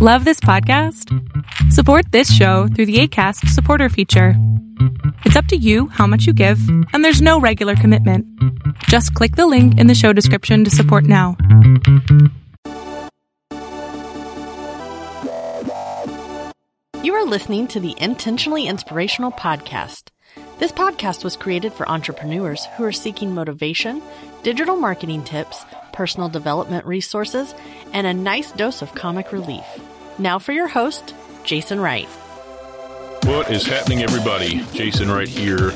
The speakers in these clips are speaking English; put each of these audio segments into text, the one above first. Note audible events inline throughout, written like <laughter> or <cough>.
Love this podcast? Support this show through the Acast supporter feature. It's up to you how much you give, and there's no regular commitment. Just click the link in the show description to support now. You are listening to the Intentionally Inspirational Podcast. This podcast was created for entrepreneurs who are seeking motivation, digital marketing tips, personal development resources, and a nice dose of comic relief. Now for your host, Jason Wright. What is happening, everybody? Jason Wright here.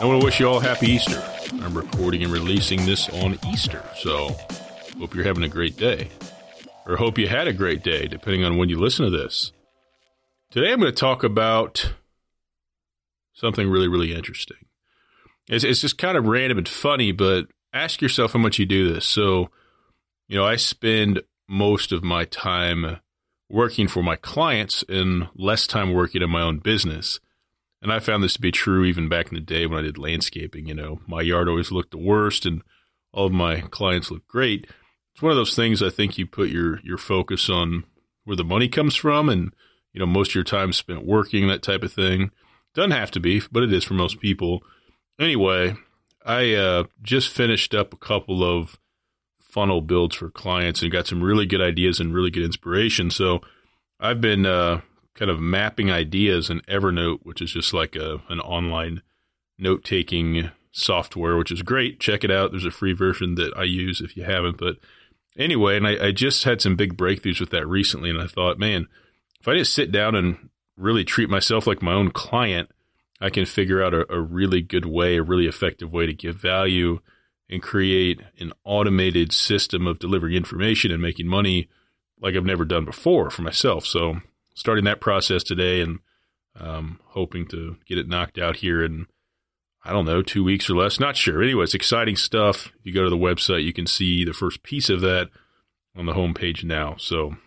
I want to wish you all happy Easter. I'm recording and releasing this on Easter, so hope you're having a great day. Or hope you had a great day, depending on when you listen to this. Today I'm going to talk about something really, really interesting. It's, it's just kind of random and funny, but ask yourself how much you do this. So, you know, I spend most of my time working for my clients and less time working in my own business. And I found this to be true even back in the day when I did landscaping. You know, my yard always looked the worst and all of my clients looked great. It's one of those things I think you put your, your focus on where the money comes from and, you know, most of your time spent working, that type of thing. Doesn't have to be, but it is for most people. Anyway, I uh, just finished up a couple of funnel builds for clients and got some really good ideas and really good inspiration. So I've been uh, kind of mapping ideas in Evernote, which is just like a an online note taking software, which is great. Check it out. There's a free version that I use if you haven't. But anyway, and I, I just had some big breakthroughs with that recently, and I thought, man, if I just sit down and really treat myself like my own client, I can figure out a, a really good way, a really effective way to give value and create an automated system of delivering information and making money like I've never done before for myself. So, starting that process today and um, hoping to get it knocked out here in, I don't know, two weeks or less. Not sure. Anyway, it's exciting stuff. If you go to the website, you can see the first piece of that on the homepage now. So,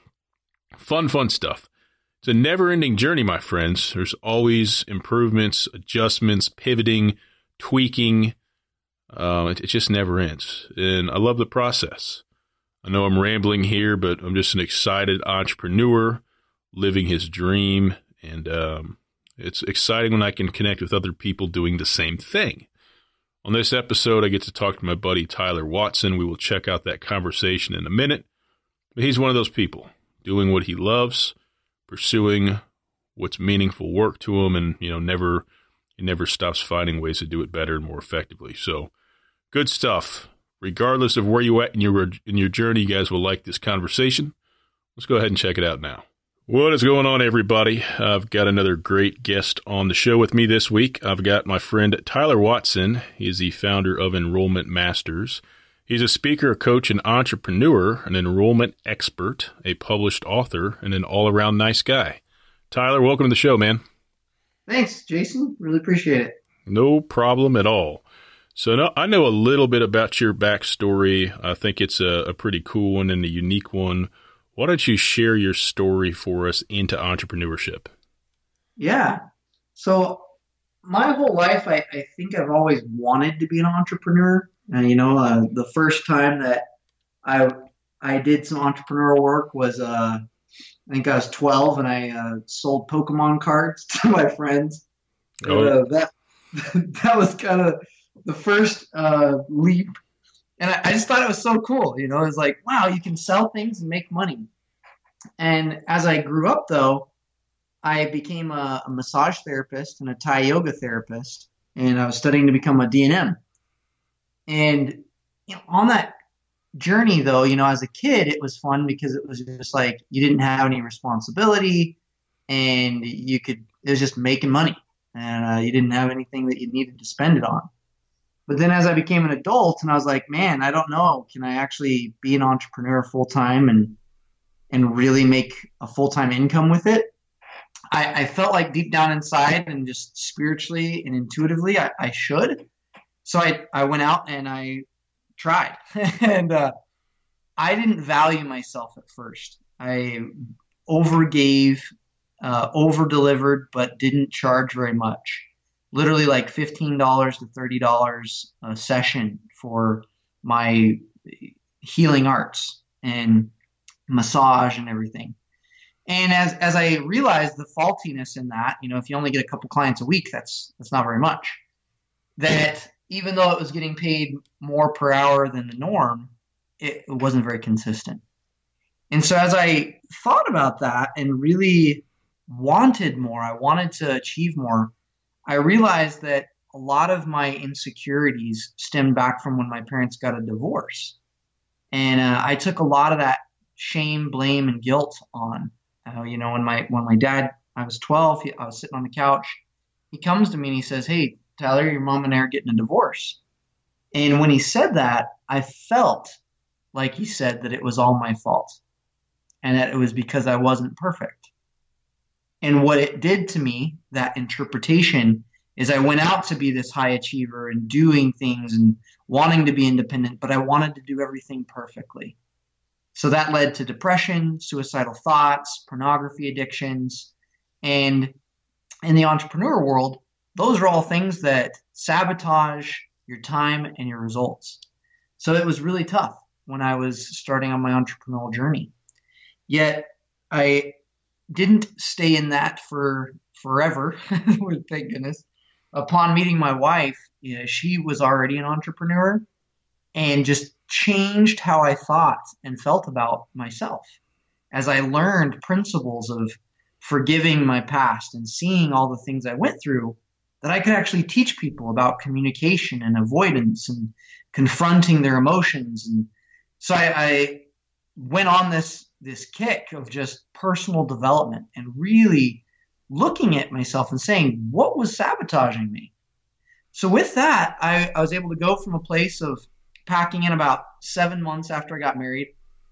fun, fun stuff. It's a never ending journey, my friends. There's always improvements, adjustments, pivoting, tweaking uh, it, it just never ends. And I love the process. I know I'm rambling here, but I'm just an excited entrepreneur living his dream. And um, it's exciting when I can connect with other people doing the same thing. On this episode, I get to talk to my buddy Tyler Watson. We will check out that conversation in a minute. But he's one of those people doing what he loves, pursuing what's meaningful work to him, and you know, never he never stops finding ways to do it better and more effectively. So Good stuff. Regardless of where you at in your in your journey, you guys will like this conversation. Let's go ahead and check it out now. What is going on, everybody? I've got another great guest on the show with me this week. I've got my friend Tyler Watson. He's the founder of Enrollment Masters. He's a speaker, a coach, an entrepreneur, an enrollment expert, a published author, and an all around nice guy. Tyler, welcome to the show, man. Thanks, Jason. Really appreciate it. No problem at all. So no, I know a little bit about your backstory. I think it's a, a, pretty cool one and a unique one. Why don't you share your story for us into entrepreneurship? Yeah. So my whole life, I, I think I've always wanted to be an entrepreneur. And you know, uh, the first time that I I did some entrepreneurial work was uh, I think I was 12 and I uh, sold Pokemon cards <laughs> to my friends. Oh. And, uh, that <laughs> that was kind of the first uh, leap, and I, I, just thought it was so cool. You know, it's like, wow, you can sell things and make money. And as I grew up, though, I became a, a massage therapist and a Thai yoga therapist, and I was studying to become a DNM. And you know, on that journey, though, you know, as a kid, it was fun because it was just like you didn't have any responsibility, and you could it was just making money, and uh, you didn't have anything that you needed to spend it on. But then as I became an adult and I was like, man, I don't know, can I actually be an entrepreneur full time and and really make a full time income with it? I, I, felt like deep down inside and just spiritually and intuitively I, I should. So I, I went out and I tried. <laughs> and uh, I didn't value myself at first. I overgave, uh, over delivered, but didn't charge very much literally like $15 to $30 a session for my healing arts and massage and everything. And as as I realized the faultiness in that, you know, if you only get a couple clients a week, that's that's not very much. That even though it was getting paid more per hour than the norm, it, wasn't very consistent. And so as I thought about that and really wanted more, I wanted to achieve more, I realized that a lot of my insecurities stemmed back from when my parents got a divorce. And uh, I took a lot of that shame, blame, and guilt on. Uh, you know, when my when my dad, I was 12, he, I was sitting on the couch. He comes to me and he says, "Hey, Tyler, your mom and I are getting a divorce." And when he said that, I felt like he said that it was all my fault and that it was because I wasn't perfect. And what it did to me, that interpretation, is I went out to be this high achiever and doing things and wanting to be independent, but I wanted to do everything perfectly. So that led to depression, suicidal thoughts, pornography addictions. And in the entrepreneur world, those are all things that sabotage your time and your results. So it was really tough when I was starting on my entrepreneurial journey. Yet I didn't stay in that for forever, <laughs> thank goodness. Upon meeting my wife, you know, she was already an entrepreneur and just changed how I thought and felt about myself as I learned principles of forgiving my past and seeing all the things I went through that I could actually teach people about communication and avoidance and confronting their emotions. And so I, I went on this this kick of just personal development and really looking at myself and saying, what was sabotaging me? So with that, I, I was able to go from a place of packing in about seven months after I got married.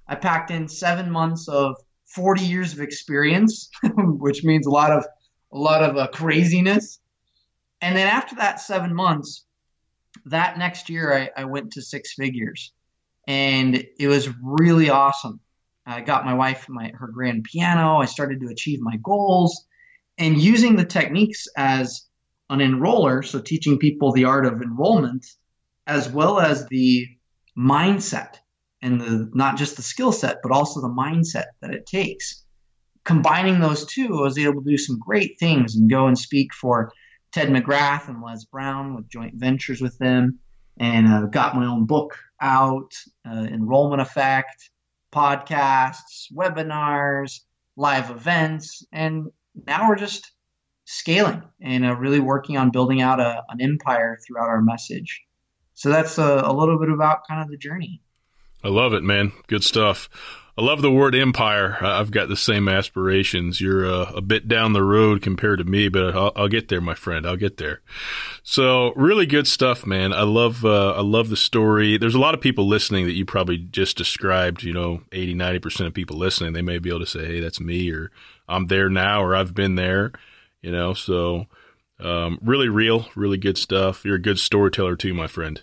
I packed in seven months of 40 years of experience, <laughs> which means a lot of a lot of uh, craziness. And then after that seven months, that next year I, I went to six figures, and it was really awesome. I got my wife my her grand piano. I started to achieve my goals, and using the techniques as an enroller, so teaching people the art of enrollment, as well as the mindset and the not just the skill set, but also the mindset that it takes. Combining those two, I was able to do some great things and go and speak for Ted McGrath and Les Brown with joint ventures with them, and uh, got my own book out, uh, Enrollment Effect, podcasts, webinars, live events, and now we're just scaling and uh, really working on building out a, an empire throughout our message. So that's a, a little bit about kind of the journey. I love it, man. Good stuff. I love the word empire. I've got the same aspirations. You're uh, a bit down the road compared to me, but I'll, I'll, get there, my friend. I'll get there. So really good stuff, man. I love, uh, I love the story. There's a lot of people listening that you probably just described, you know, 80, 90% of people listening, they may be able to say, Hey, that's me or I'm there now or I've been there, you know, so, um, really real, really good stuff. You're a good storyteller too, my friend.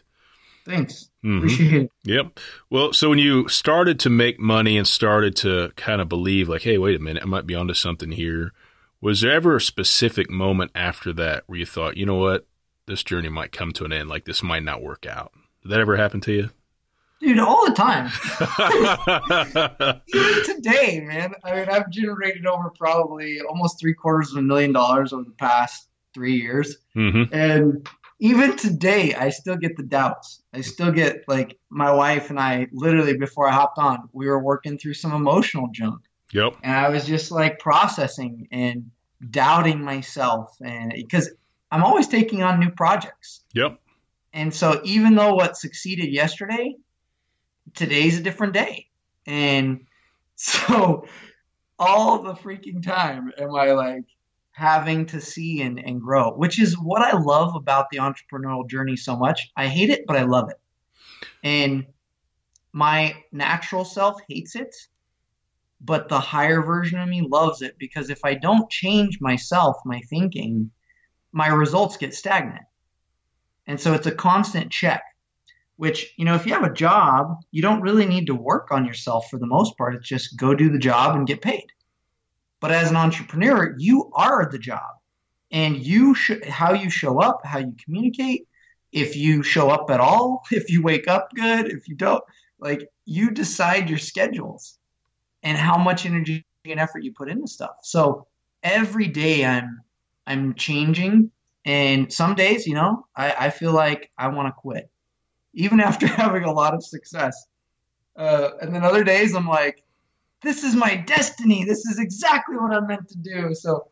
Thanks. Mm-hmm. Appreciate it. Yep. Well, so when you started to make money and started to kind of believe, like, hey, wait a minute, I might be onto something here, was there ever a specific moment after that where you thought, you know what, this journey might come to an end, like this might not work out? Did that ever happen to you? Dude, all the time. <laughs> <laughs> Even today, man. I mean, I've generated over probably almost three quarters of a million dollars over the past three years. Mm-hmm. And even today, I still get the doubts. I still get like my wife and I literally before I hopped on, we were working through some emotional junk. Yep. And I was just like processing and doubting myself, and because I'm always taking on new projects. Yep. And so even though what succeeded yesterday, today's a different day, and <laughs> so all the freaking time am I like having to see and, and grow, which is what I love about the entrepreneurial journey so much. I hate it, but I love it. And my natural self hates it, but the higher version of me loves it because if I don't change myself, my thinking, my results get stagnant. And so it's a constant check, which, you know, if you have a job, you don't really need to work on yourself for the most part. It's just go do the job and get paid. But as an entrepreneur, you are the job. And you should how you show up, how you communicate, if you show up at all, <laughs> if you wake up good, if you don't, like you decide your schedules and how much energy and effort you put into stuff. So every day I'm I'm changing, and some days, you know, I, I feel like I want to quit, even <laughs> after having a lot of success. Uh, and then other days I'm like, this is my destiny. This is exactly what I'm meant to do. So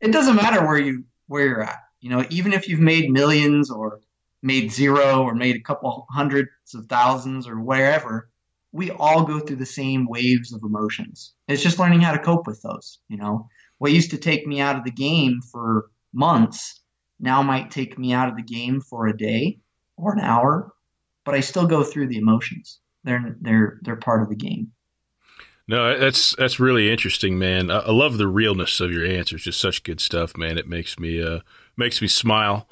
it doesn't matter where you where you're at. You know, even if you've made millions or made zero or made a couple hundreds of thousands or wherever, we all go through the same waves of emotions. It's just learning how to cope with those. You know, what used to take me out of the game for months now might take me out of the game for a day or an hour, but I still go through the emotions. They're they're they're part of the game. No, that's that's really interesting, man. I, I, love the realness of your answers. Just such good stuff, man. It makes me uh makes me smile.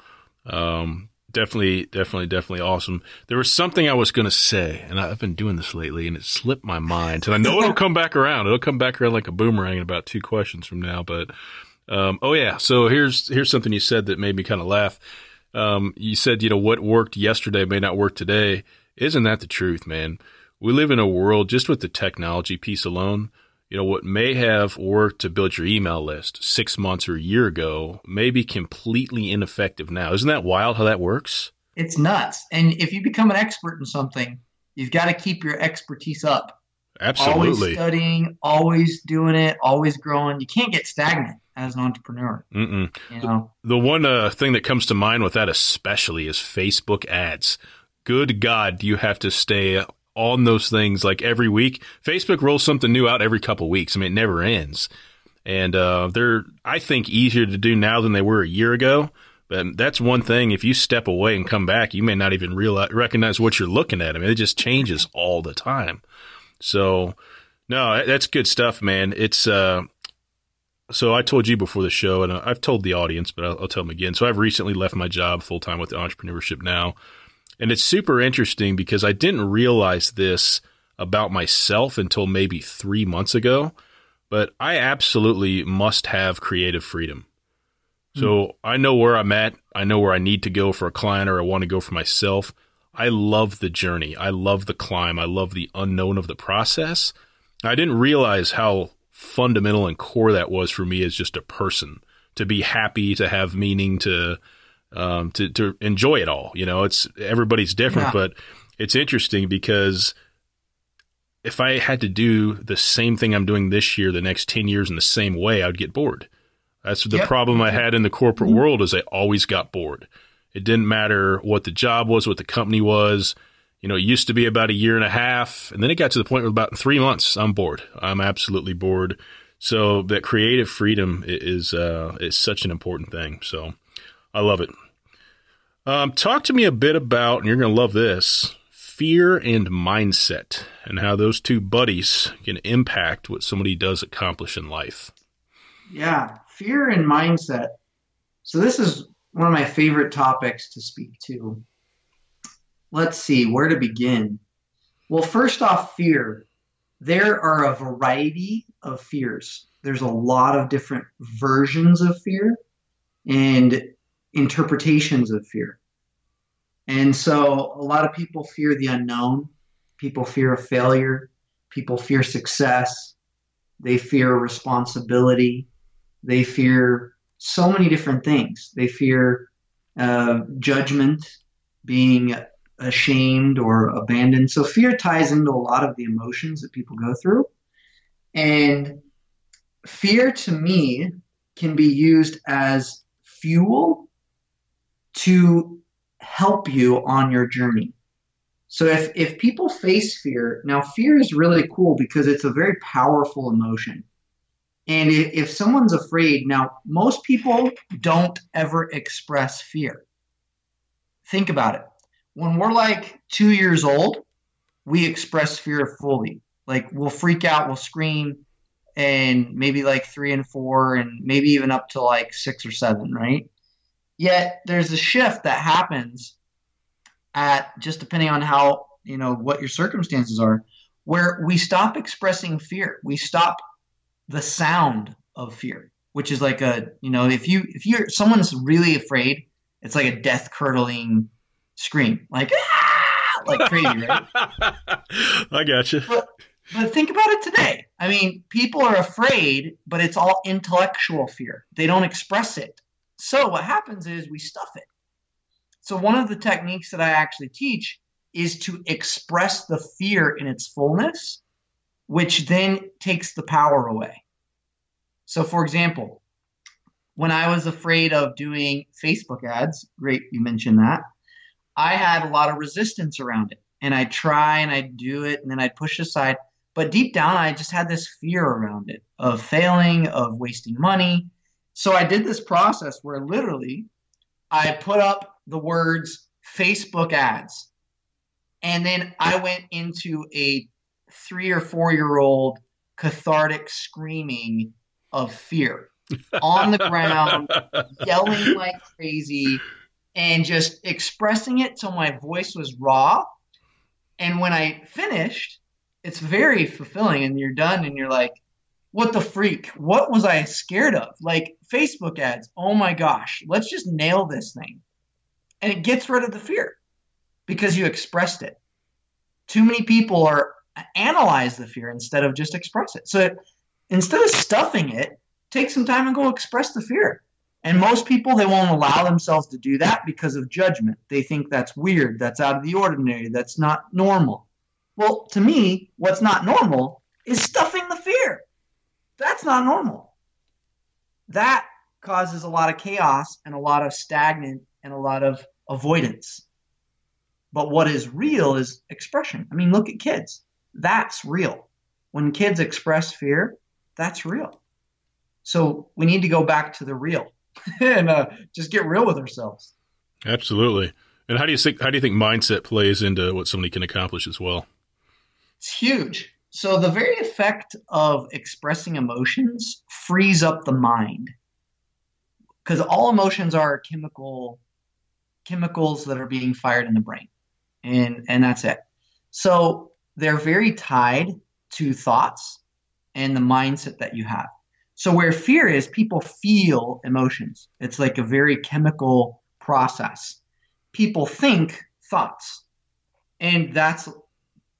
Um, definitely, definitely, definitely awesome. There was something I was to say, and I've been doing this lately, and it slipped my mind. And I know it'll come back around. It'll come back around like a boomerang in about two questions from now. But um, oh yeah, so here's here's something you said that made me kind of laugh. Um, you said, you know, what worked yesterday may not work today. Isn't that the truth, man? We live in a world just with the technology piece alone. You know, what may have worked to build your email list six months or a year ago may be completely ineffective now. Isn't that wild how that works? It's nuts. And if you become an expert in something, you've got to keep your expertise up. Absolutely. Always studying, always doing it, always growing. You can't get stagnant as an entrepreneur. Mm-mm. You know? The one uh, thing that comes to mind with that especially is Facebook ads. Good God, do you have to stay on those things like every week. Facebook rolls something new out every couple weeks. I mean, it never ends. And uh, they're, I think, easier to do now than they were a year ago. But that's one thing. If you step away and come back, you may not even realize, recognize what you're looking at. I mean, it just changes all the time. So, no, that's good stuff, man. It's, uh, so I told you before the show, and I've told the audience, but I'll, I'll tell them again. So I've recently left my job full time with entrepreneurship now. And it's super interesting because I didn't realize this about myself until maybe three months ago, but I absolutely must have creative freedom. So mm. I know where I'm at. I know where I need to go for a client or I want to go for myself. I love the journey. I love the climb. I love the unknown of the process. I didn't realize how fundamental and core that was for me as just a person to be happy, to have meaning, to um, to to enjoy it all. You know, it's everybody's different, yeah. but it's interesting because if I had to do the same thing I'm doing this year, the next ten years in the same way, I'd get bored. That's the yep. problem I had in the corporate mm-hmm. world is I always got bored. It didn't matter what the job was, what the company was. You know, it used to be about a year and a half, and then it got to the point where about three months, I'm bored. I'm absolutely bored. So that creative freedom is uh, is such an important thing. So I love it. Um, talk to me a bit about, and you're going to love this fear and mindset, and how those two buddies can impact what somebody does accomplish in life. Yeah, fear and mindset. So, this is one of my favorite topics to speak to. Let's see where to begin. Well, first off, fear. There are a variety of fears. There's a lot of different versions of fear. And interpretations of fear. And so a lot of people fear the unknown. People fear a failure. People fear success. They fear responsibility. They fear so many different things. They fear uh, judgment, being ashamed or abandoned. So fear ties into a lot of the emotions that people go through. And fear to me can be used as fuel to help you on your journey. So if, if people face fear, now fear is really cool because it's a very powerful emotion. And if, if someone's afraid, now most people don't ever express fear. Think about it. When we're like two years old, we express fear fully. Like we'll freak out, we'll scream, and maybe like three and four, and maybe even up to like six or seven, right? Yet there's a shift that happens at just depending on how, you know, what your circumstances are, where we stop expressing fear. We stop the sound of fear, which is like a, you know, if you if you're someone's really afraid, it's like a death curdling scream. Like ah! like crazy, right? <laughs> I got you. But, but think about it today. I mean, people are afraid, but it's all intellectual fear. They don't express it. So what happens is we stuff it. So one of the techniques that I actually teach is to express the fear in its fullness, which then takes the power away. So for example, when I was afraid of doing Facebook ads, great you mentioned that, I had a lot of resistance around it. And I'd try and I'd do it and then I'd push aside. But deep down, I just had this fear around it of failing, of wasting money. So I did this process where literally I put up the words Facebook ads. And then I went into a three or four year old cathartic screaming of fear <laughs> on the ground, yelling like crazy, and just expressing it till my voice was raw. And when I finished, it's very fulfilling and you're done and you're like, what the freak? What was I scared of? Like Facebook ads. Oh my gosh, let's just nail this thing. And it gets rid of the fear because you expressed it. Too many people are uh, analyze the fear instead of just express it. So instead of stuffing it, take some time and go express the fear. And most people, they won't allow themselves to do that because of judgment. They think that's weird, that's out of the ordinary, that's not normal. Well, to me, what's not normal is stuffing the fear. That's not normal. That causes a lot of chaos and a lot of stagnant and a lot of avoidance. But what is real is expression. I mean, look at kids. That's real. When kids express fear, that's real. So we need to go back to the real <laughs> and uh, just get real with ourselves. Absolutely. And how do you think how do you think mindset plays into what somebody can accomplish as well? It's huge. So the very effect of expressing emotions frees up the mind. Because all emotions are chemical chemicals that are being fired in the brain. And and that's it. So they're very tied to thoughts and the mindset that you have. So where fear is, people feel emotions. It's like a very chemical process. People think thoughts. And that's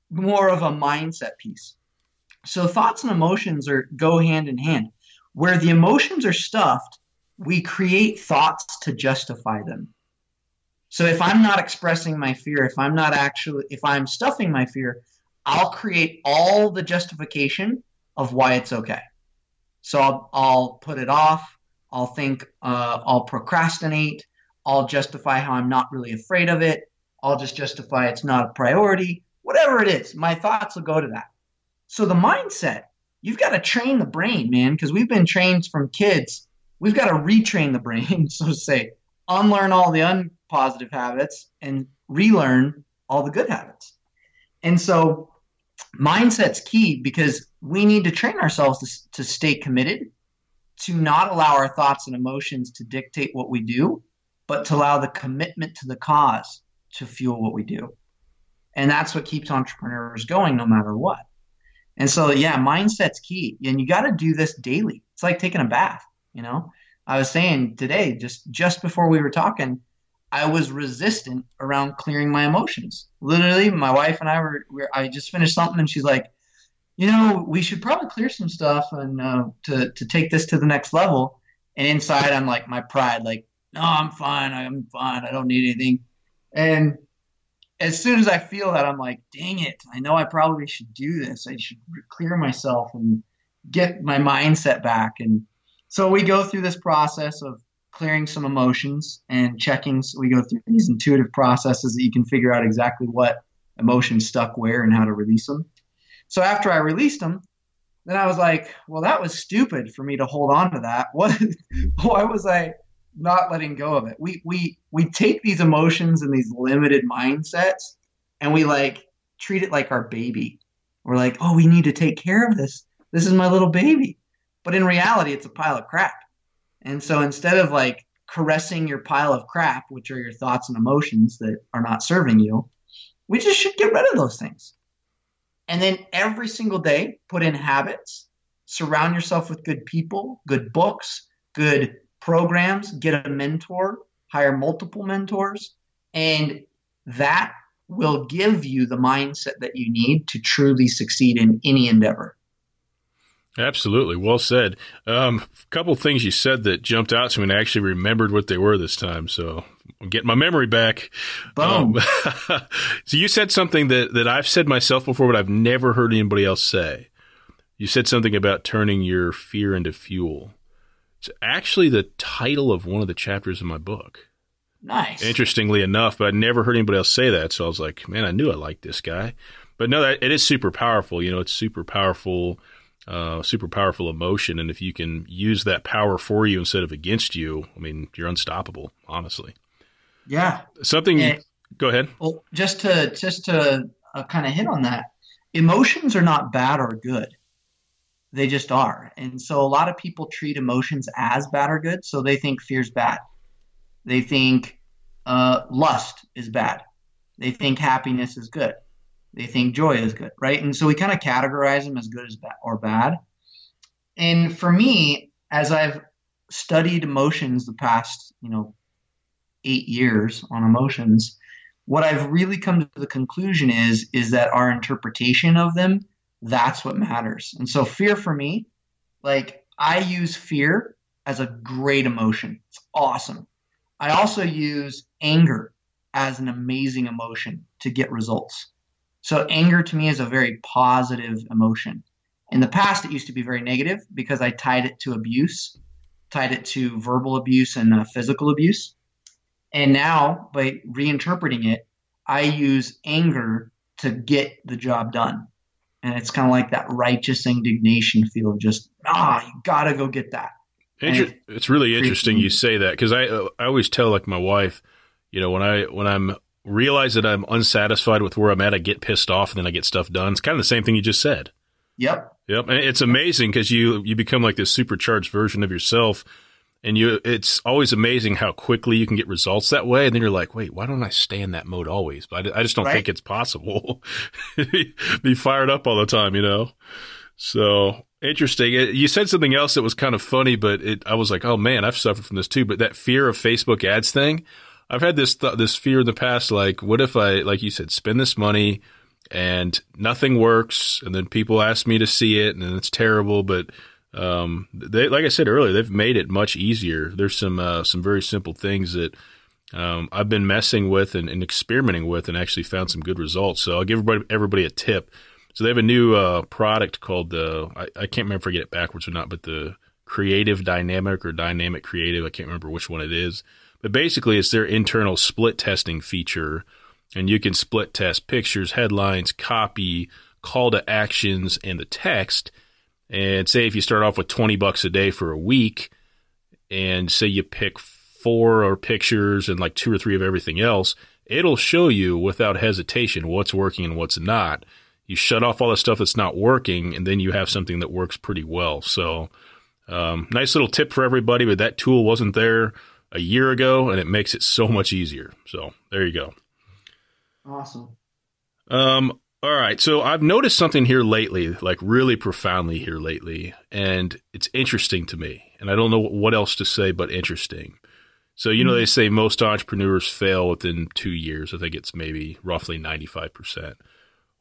more of a mindset piece. So thoughts and emotions are go hand in hand. Where the emotions are stuffed, we create thoughts to justify them. So if I'm not expressing my fear, if I'm not actually if I'm stuffing my fear, I'll create all the justification of why it's okay. So I'll, I'll put it off. I'll think, uh, I'll procrastinate. I'll justify how I'm not really afraid of it. I'll just justify it's not a priority. Whatever it is, my thoughts will go to that. So the mindset, you've got to train the brain, man, because we've been trained from kids. We've got to retrain the brain, <laughs> so to say, unlearn all the unpositive habits and relearn all the good habits. And so mindset's key because we need to train ourselves to, to stay committed, to not allow our thoughts and emotions to dictate what we do, but to allow the commitment to the cause to fuel what we do. And that's what keeps entrepreneurs going no matter what. And so, yeah, mindset's key. And you got to do this daily. It's like taking a bath, you know? I was saying today, just just before we were talking, I was resistant around clearing my emotions. Literally, my wife and I were, were I just finished something, and she's like, "You know, we should probably clear some stuff and uh, to to take this to the next level." And inside, I'm like, my pride, like, "No, I'm fine. I'm fine. I don't need anything." And as soon as I feel that, I'm like, "Dang it! I know I probably should do this. I should clear myself and get my mindset back." And so we go through this process of clearing some emotions and checking. So we go through these intuitive processes that you can figure out exactly what emotions stuck where and how to release them. So after I released them, then I was like, well, that was stupid for me to hold on to that. <laughs> What? why was I not letting go of it? We we we take these emotions and these limited mindsets, and we like treat it like our baby. We're like, oh, we need to take care of this. This is my little baby. But in reality, it's a pile of crap. And so instead of like caressing your pile of crap, which are your thoughts and emotions that are not serving you, we just should get rid of those things. And then every single day, put in habits, surround yourself with good people, good books, good programs, get a mentor, hire multiple mentors. And that will give you the mindset that you need to truly succeed in any endeavor. Absolutely. Well said. Um, a couple things you said that jumped out to me and I actually remembered what they were this time. So I'm getting my memory back. Boom. Um, <laughs> so you said something that, that I've said myself before, but I've never heard anybody else say. You said something about turning your fear into fuel. It's actually the title of one of the chapters in my book. Nice. Interestingly enough, but I never heard anybody else say that. So I was like, man, I knew I liked this guy. But no, that, it is super powerful. You know, it's super powerful, uh, super powerful emotion. And if you can use that power for you instead of against you, I mean, you're unstoppable, honestly. Yeah. Something. And, go ahead. Well, just to just to uh, kind of hit on that, emotions are not bad or good. They just are. And so a lot of people treat emotions as bad or good. So they think fear's bad. They think uh, lust is bad. They think happiness is good. They think joy is good, right? And so we kind of categorize them as good as bad or bad. And for me, as I've studied emotions the past, you know, eight years on emotions, what I've really come to the conclusion is is that our interpretation of them, that's what matters. And so fear for me, like I use fear as a great emotion. It's awesome. I also use anger as an amazing emotion to get results. So anger to me is a very positive emotion. In the past, it used to be very negative because I tied it to abuse, tied it to verbal abuse and uh, physical abuse. And now, by reinterpreting it, I use anger to get the job done. And it's kind of like that righteous indignation feel of just, ah, you gotta go get that. Inter- it's really interesting you say that because I I always tell like my wife, you know, when I when I'm realize that I'm unsatisfied with where I'm at, I get pissed off and then I get stuff done. It's kind of the same thing you just said. Yep. Yep. And it's amazing because you you become like this supercharged version of yourself and you it's always amazing how quickly you can get results that way. And then you're like wait why don't i stay in that mode always? But i, I just don't right. think it's possible. <laughs> Be fired up all the time you know? So interesting. You said something else that was kind of funny but it, i was like oh man i've suffered from this too. But that fear of facebook ads thing i've had this th- this fear in the past like what if i like you said spend this money and nothing works and then people ask me to see it and it's terrible but um, they, like I said earlier, they've made it much easier. There's some uh, some very simple things that um, I've been messing with and, and, experimenting with, and actually found some good results. So I'll give everybody, everybody a tip. So they have a new uh, product called the I, I, can't remember if I get it backwards or not, but the Creative Dynamic or Dynamic Creative. I can't remember which one it is, but basically it's their internal split testing feature, and you can split test pictures, headlines, copy, call to actions, and the text and say if you start off with 20 bucks a day for a week, and say you pick four or pictures and like two or three of everything else, it'll show you without hesitation what's working and what's not. You shut off all the stuff that's not working, and then you have something that works pretty well. So, um, nice little tip for everybody, but that tool wasn't there a year ago, and it makes it so much easier. So, there you go. Awesome. Um, all right. So I've noticed something here lately, like really profoundly here lately, and it's interesting to me. And I don't know what else to say but interesting. So, you know, mm-hmm. they say most entrepreneurs fail within two years. I think it's maybe roughly 95%.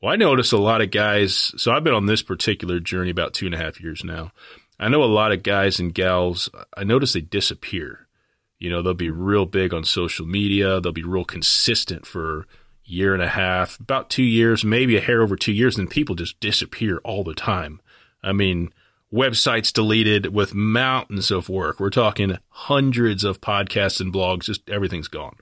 Well, I notice a lot of guys. So I've been on this particular journey about two and a half years now. I know a lot of guys and gals, I notice they disappear. You know, they'll be real big on social media, they'll be real consistent for year and a half, about two years, maybe a hair over two years, and people just disappear all the time. I mean, websites deleted with mountains of work. We're talking hundreds of podcasts and blogs, just everything's gone.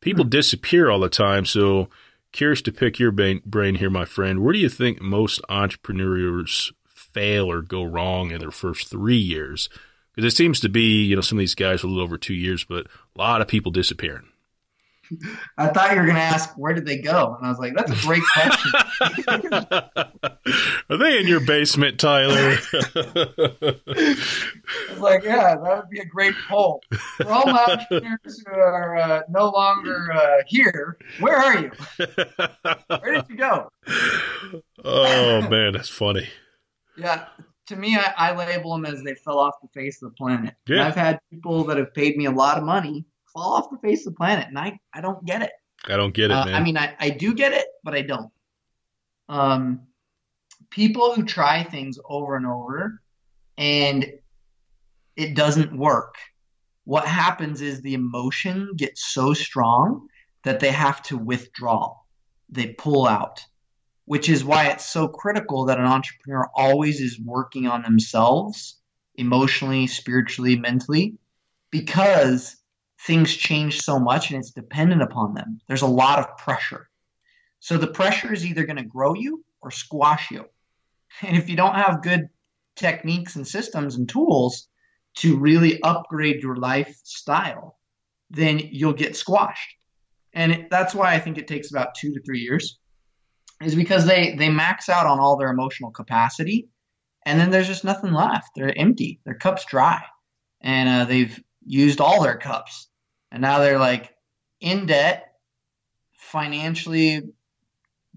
People hmm. disappear all the time. So, curious to pick your brain here, my friend. Where do you think most entrepreneurs fail or go wrong in their first three years? Because it seems to be, you know, some of these guys a little over two years, but a lot of people disappearing. I thought you were going to ask where did they go, and I was like, "That's a great question." <laughs> Are they in your basement, Tyler? <laughs> I was like, "Yeah, that would be a great poll." For all my entrepreneurs who are uh, no longer uh, here, where are you? Where did you go? Oh man, that's funny. Yeah, to me, I, I, label them as they fell off the face of the planet. Yeah. I've had people that have paid me a lot of money fall off the face of the planet, and I, I don't get it. I don't get it, Uh, man. I mean, I, I do get it, but I don't. Um, people who try things over and over and it doesn't work, what happens is the emotion gets so strong that they have to withdraw. They pull out, which is why it's so critical that an entrepreneur always is working on themselves emotionally, spiritually, mentally, because things change so much and it's dependent upon them. There's a lot of pressure. So the pressure is either going to grow you or squash you. And if you don't have good techniques and systems and tools to really upgrade your lifestyle, then you'll get squashed. And it, that's why I think it takes about two to three years, is because they, they max out on all their emotional capacity and then there's just nothing left. They're empty, their cup's dry, and uh, they've used all their cups. And now they're like in debt, financially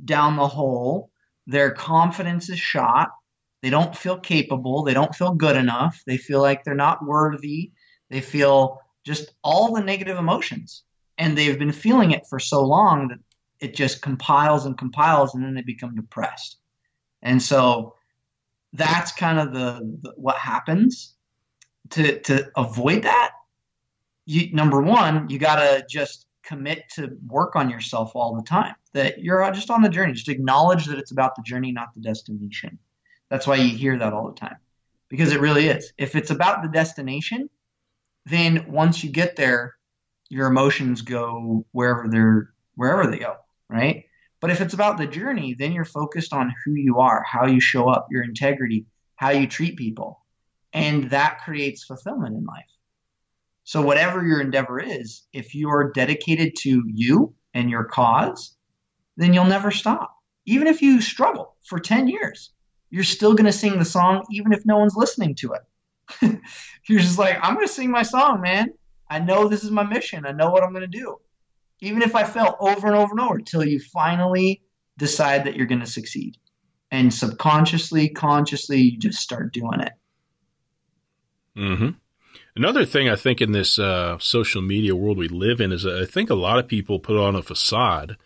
down the hole. Their confidence is shot. They don't feel capable. They don't feel good enough. They feel like they're not worthy. They feel just all the negative emotions. And they've been feeling it for so long that it just compiles and compiles, and then they become depressed. And so that's kind of the, the what happens to to avoid that you number one you got to just commit to work on yourself all the time that you're just on the journey. Just acknowledge that it's about the journey not the destination. That's why you hear that all the time. Because it really is. If it's about the destination then once you get there your emotions go wherever they're wherever they go right? But if it's about the journey, then you're focused on who you are, how you show up, your integrity, how you treat people. And that creates fulfillment in life. So, whatever your endeavor is, if you're dedicated to you and your cause, then you'll never stop. Even if you struggle for 10 years, you're still going to sing the song, even if no one's listening to it. <laughs> you're just like, I'm going to sing my song, man. I know this is my mission. I know what I'm going to do even if I fail over and over and over till you finally decide that you're going to succeed. And subconsciously, consciously, you just start doing it. Hmm Another thing I think in this uh, social media world we live in is I think a lot of people put on a facade,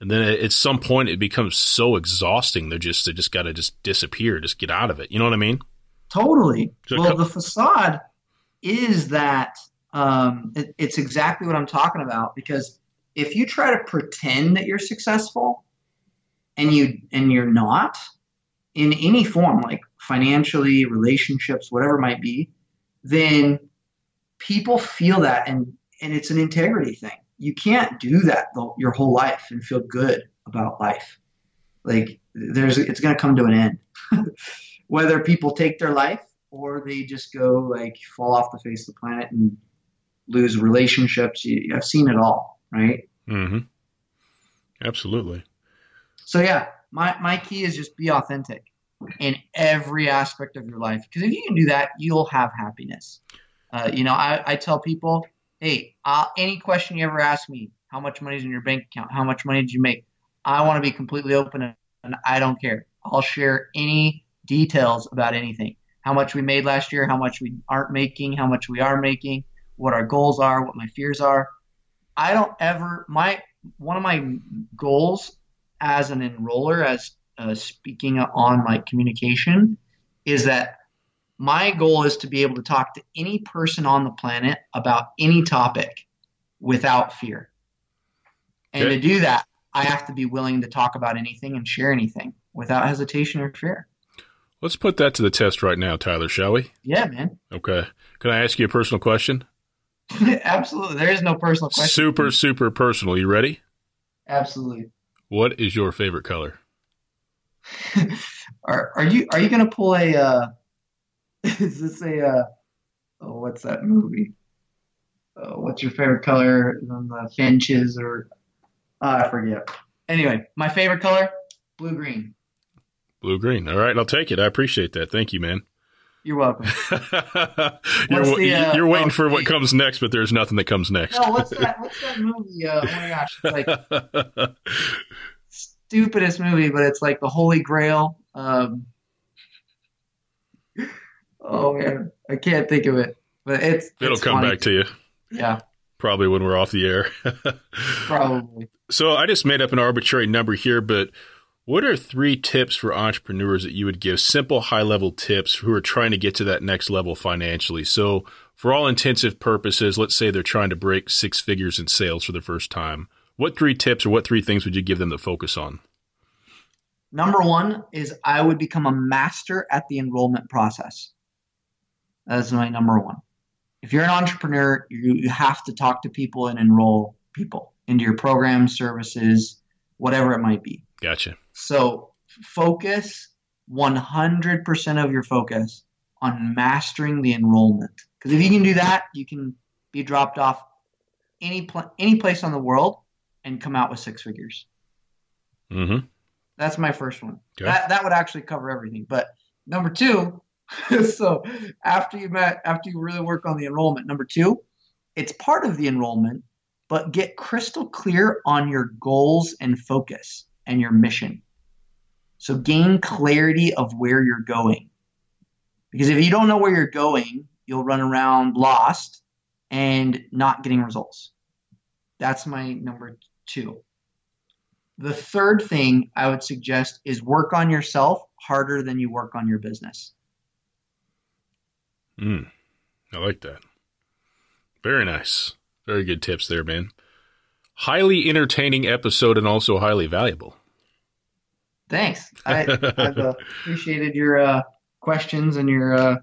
and then at some point it becomes so exhausting they're just they just got to just disappear, just get out of it. You know what I mean? Totally. So well, co- the facade is that um, it, it's exactly what I'm talking about because if you try to pretend that you're successful and you and you're not in any form like financially relationships whatever it might be then people feel that and and it's an integrity thing. You can't do that the, your whole life and feel good about life. Like there's it's going to come to an end. <laughs> Whether people take their life or they just go like fall off the face of the planet and lose relationships you, i've seen it all right? Mm-hmm. Absolutely. So yeah, my my key is just be authentic in every aspect of your life. Because if you can do that, you'll have happiness. Uh, you know, I, I tell people, hey, uh, any question you ever ask me, how much money is in your bank account? How much money did you make? I want to be completely open and I don't care. I'll share any details about anything. How much we made last year, how much we aren't making, how much we are making, what our goals are, what my fears are. I don't ever my one of my goals as an enroller, as uh, speaking on my communication, is that my goal is to be able to talk to any person on the planet about any topic without fear. And Okay. to do that, I have to be willing to talk about anything and share anything without hesitation or fear. Let's put that to the test right now, Tyler, shall we? Yeah, man. Okay. Can I ask you a personal question? <laughs> Absolutely. There is no personal question. Super, super personal. You ready? Absolutely. What is your favorite color? Are are you are you gonna pull a uh <laughs> is this a uh oh what's that movie? Uh, what's your favorite color the finches or uh, I forget. Anyway, my favorite color, blue green. Blue green. All right, I'll take it. I appreciate that. Thank you, man. You're welcome. <laughs> you're the, uh, you're waiting oh, for what comes next, but there's nothing that comes next. No, what's that what's that movie? Uh, oh my gosh, like <laughs> stupidest movie, but it's like the Holy Grail. Um, oh man, I can't think of it, but it's It'll it's come funny. back to you. Yeah, Probably when we're off the air. <laughs> Probably. So I just made up an arbitrary number here, but what are three tips for entrepreneurs that you would give? Simple, high level tips who are trying to get to that next level financially. So, for all intensive purposes, let's say they're trying to break six figures in sales for the first time. What three tips or what three things would you give them to focus on? Number one is I would become a master at the enrollment process. That's my number one. If you're an entrepreneur, you, you have to talk to people and enroll people into your programs, services, whatever it might be. Gotcha. So focus 100% of your focus on mastering the enrollment. Because if you can do that, you can be dropped off any pl- any place on the world and come out with six figures. Mm-hmm. That's my first one. Okay. That that would actually cover everything. But number two, <laughs> so after you met, after you really work on the enrollment, number two, it's part of the enrollment, but get crystal clear on your goals and focus and your mission. So gain clarity of where you're going. Because if you don't know where you're going, you'll run around lost and not getting results. That's my number two. The third thing I would suggest is work on yourself harder than you work on your business. Mm, I like that. Very nice. Very good tips there, man. Highly entertaining episode and also highly valuable. Thanks. I, <laughs> I've uh, appreciated your uh, questions and your uh,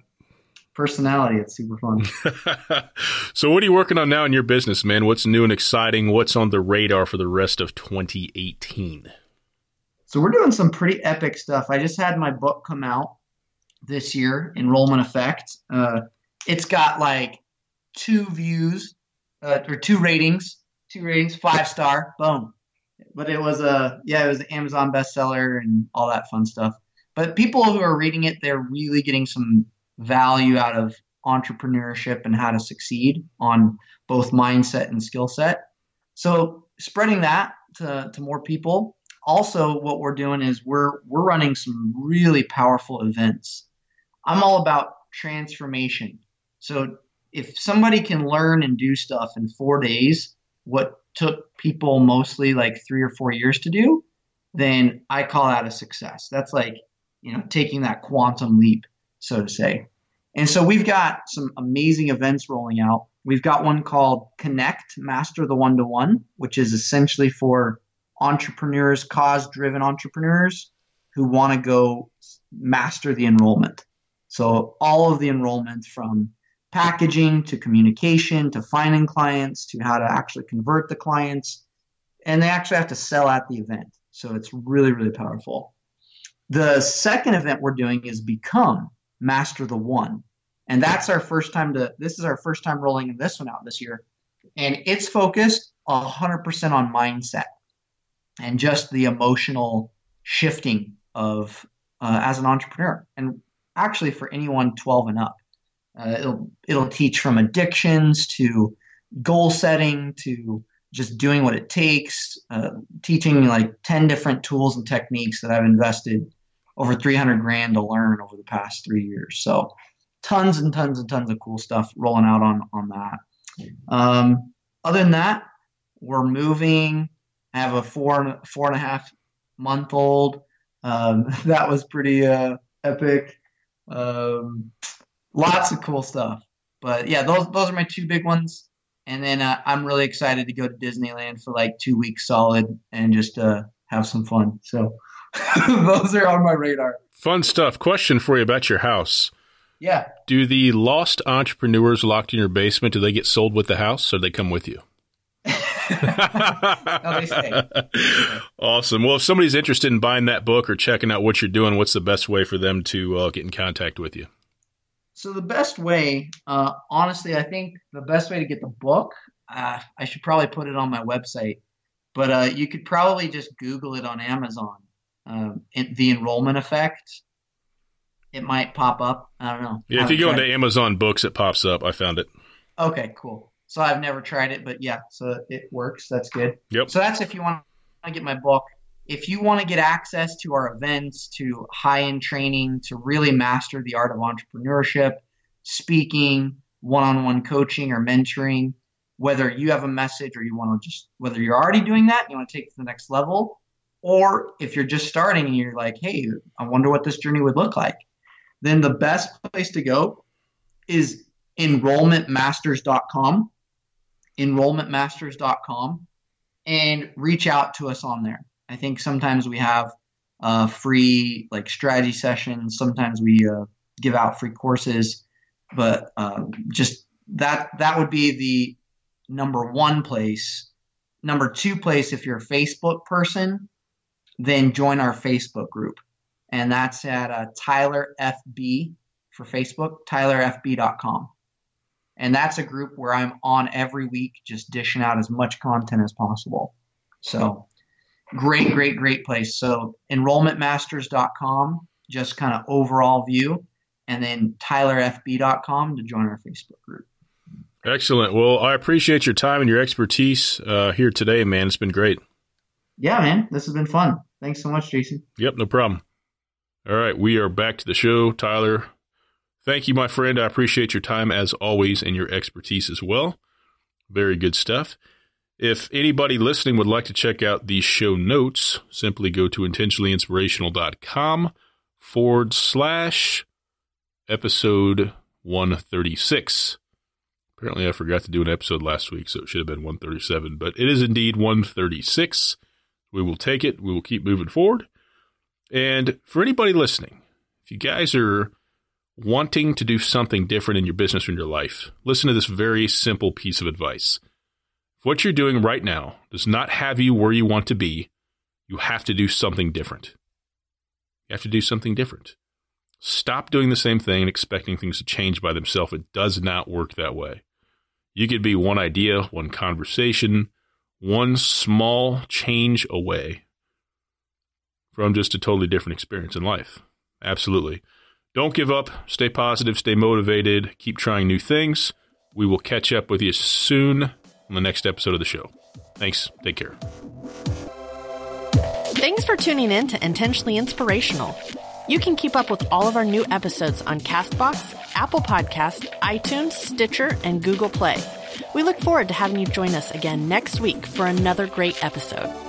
personality. It's super fun. <laughs> so, what are you working on now in your business, man? What's new and exciting? What's on the radar for the rest of 2018? So, we're doing some pretty epic stuff. I just had my book come out this year, Enrollment Effect. Uh, it's got like two views uh, or two ratings, two ratings, five star, boom. But it was a yeah, it was an Amazon bestseller and all that fun stuff. But people who are reading it, they're really getting some value out of entrepreneurship and how to succeed on both mindset and skill set. So spreading that to, to more people. Also, what we're doing is we're we're running some really powerful events. I'm all about transformation. So if somebody can learn and do stuff in four days, what took people mostly like three or four years to do, then I call that a success. That's like, you know, taking that quantum leap, so to say. And so we've got some amazing events rolling out. We've got one called Connect Master the One to One, which is essentially for entrepreneurs, cause driven entrepreneurs who want to go master the enrollment. So all of the enrollment from packaging to communication to finding clients to how to actually convert the clients. And they actually have to sell at the event. So it's really, really powerful. The second event we're doing is Become Master the One. And that's our first time to, this is our first time rolling this one out this year. And it's focused 100% on mindset and just the emotional shifting of uh, as an entrepreneur. And actually for anyone 12 and up. Uh, it'll it'll teach from addictions to goal setting to just doing what it takes. Uh, teaching like ten different tools and techniques that I've invested over 300 grand to learn over the past three years. So tons and tons and tons of cool stuff rolling out on on that. Um, other than that, we're moving. I have a four four and a half month old. Um, <laughs> that was pretty uh, epic. Um, lots of cool stuff. But yeah, those those are my two big ones. And then uh, I'm really excited to go to Disneyland for like two weeks solid and just uh, have some fun. So <laughs> those are on my radar. Fun stuff. Question for you about your house. Yeah. Do the lost entrepreneurs locked in your basement, do they get sold with the house or do they come with you? <laughs> no, they stay. <laughs> Awesome. Well, if somebody's interested in buying that book or checking out what you're doing, what's the best way for them to uh, get in contact with you? So the best way, uh, honestly, I think the best way to get the book, uh, I should probably put it on my website, but uh, you could probably just Google it on Amazon. Um, it, the enrollment effect. It might pop up. I don't know. Yeah, if you go into Amazon Books, it pops up. I found it. Okay, cool. So I've never tried it, but yeah, so it works. That's good. Yep. So that's if you want to get my book. If you want to get access to our events, to high end training, to really master the art of entrepreneurship, speaking, one on one coaching, or mentoring, whether you have a message or you want to just whether you're already doing that, you want to take it to the next level, or if you're just starting and you're like, hey, I wonder what this journey would look like, then the best place to go is enrollmentmasters.com, enrollmentmasters.com, and reach out to us on there. I think sometimes we have uh, free like strategy sessions. Sometimes we uh, give out free courses, but uh, just that that would be the number one place. Number two place, if you're a Facebook person, then join our Facebook group, and that's at uh, Tyler FB for Facebook, tylerfb.com. And that's a group where I'm on every week, just dishing out as much content as possible. So great, great, great place. So enrollmentmasters.com, just kind of overall view, and then tylerfb.com to join our Facebook group. Excellent. Well, I appreciate your time and your expertise uh, here today, man. It's been great. Yeah, man. This has been fun. Thanks so much, Jason. Yep, no problem. All right, we are back to the show. Tyler, Thank you, my friend. I appreciate your time as always and your expertise as well. Very good stuff. If anybody listening would like to check out these show notes, simply go to intentionallyinspirational.com forward slash episode 136. Apparently, I forgot to do an episode last week, so it should have been 137, but it is indeed 136. We will take it. We will keep moving forward. And for anybody listening, if you guys are wanting to do something different in your business or in your life, listen to this very simple piece of advice. If what you're doing right now does not have you where you want to be, you have to do something different. You have to do something different. Stop doing the same thing and expecting things to change by themselves. It does not work that way. You could be one idea, one conversation, one small change away from just a totally different experience in life. Absolutely. Don't give up. Stay positive. Stay motivated. Keep trying new things. We will catch up with you soon on the next episode of the show. Thanks. Take care. Thanks for tuning in to Intentionally Inspirational. You can keep up with all of our new episodes on Castbox, Apple Podcast, iTunes, Stitcher, and Google Play. We look forward to having you join us again next week for another great episode.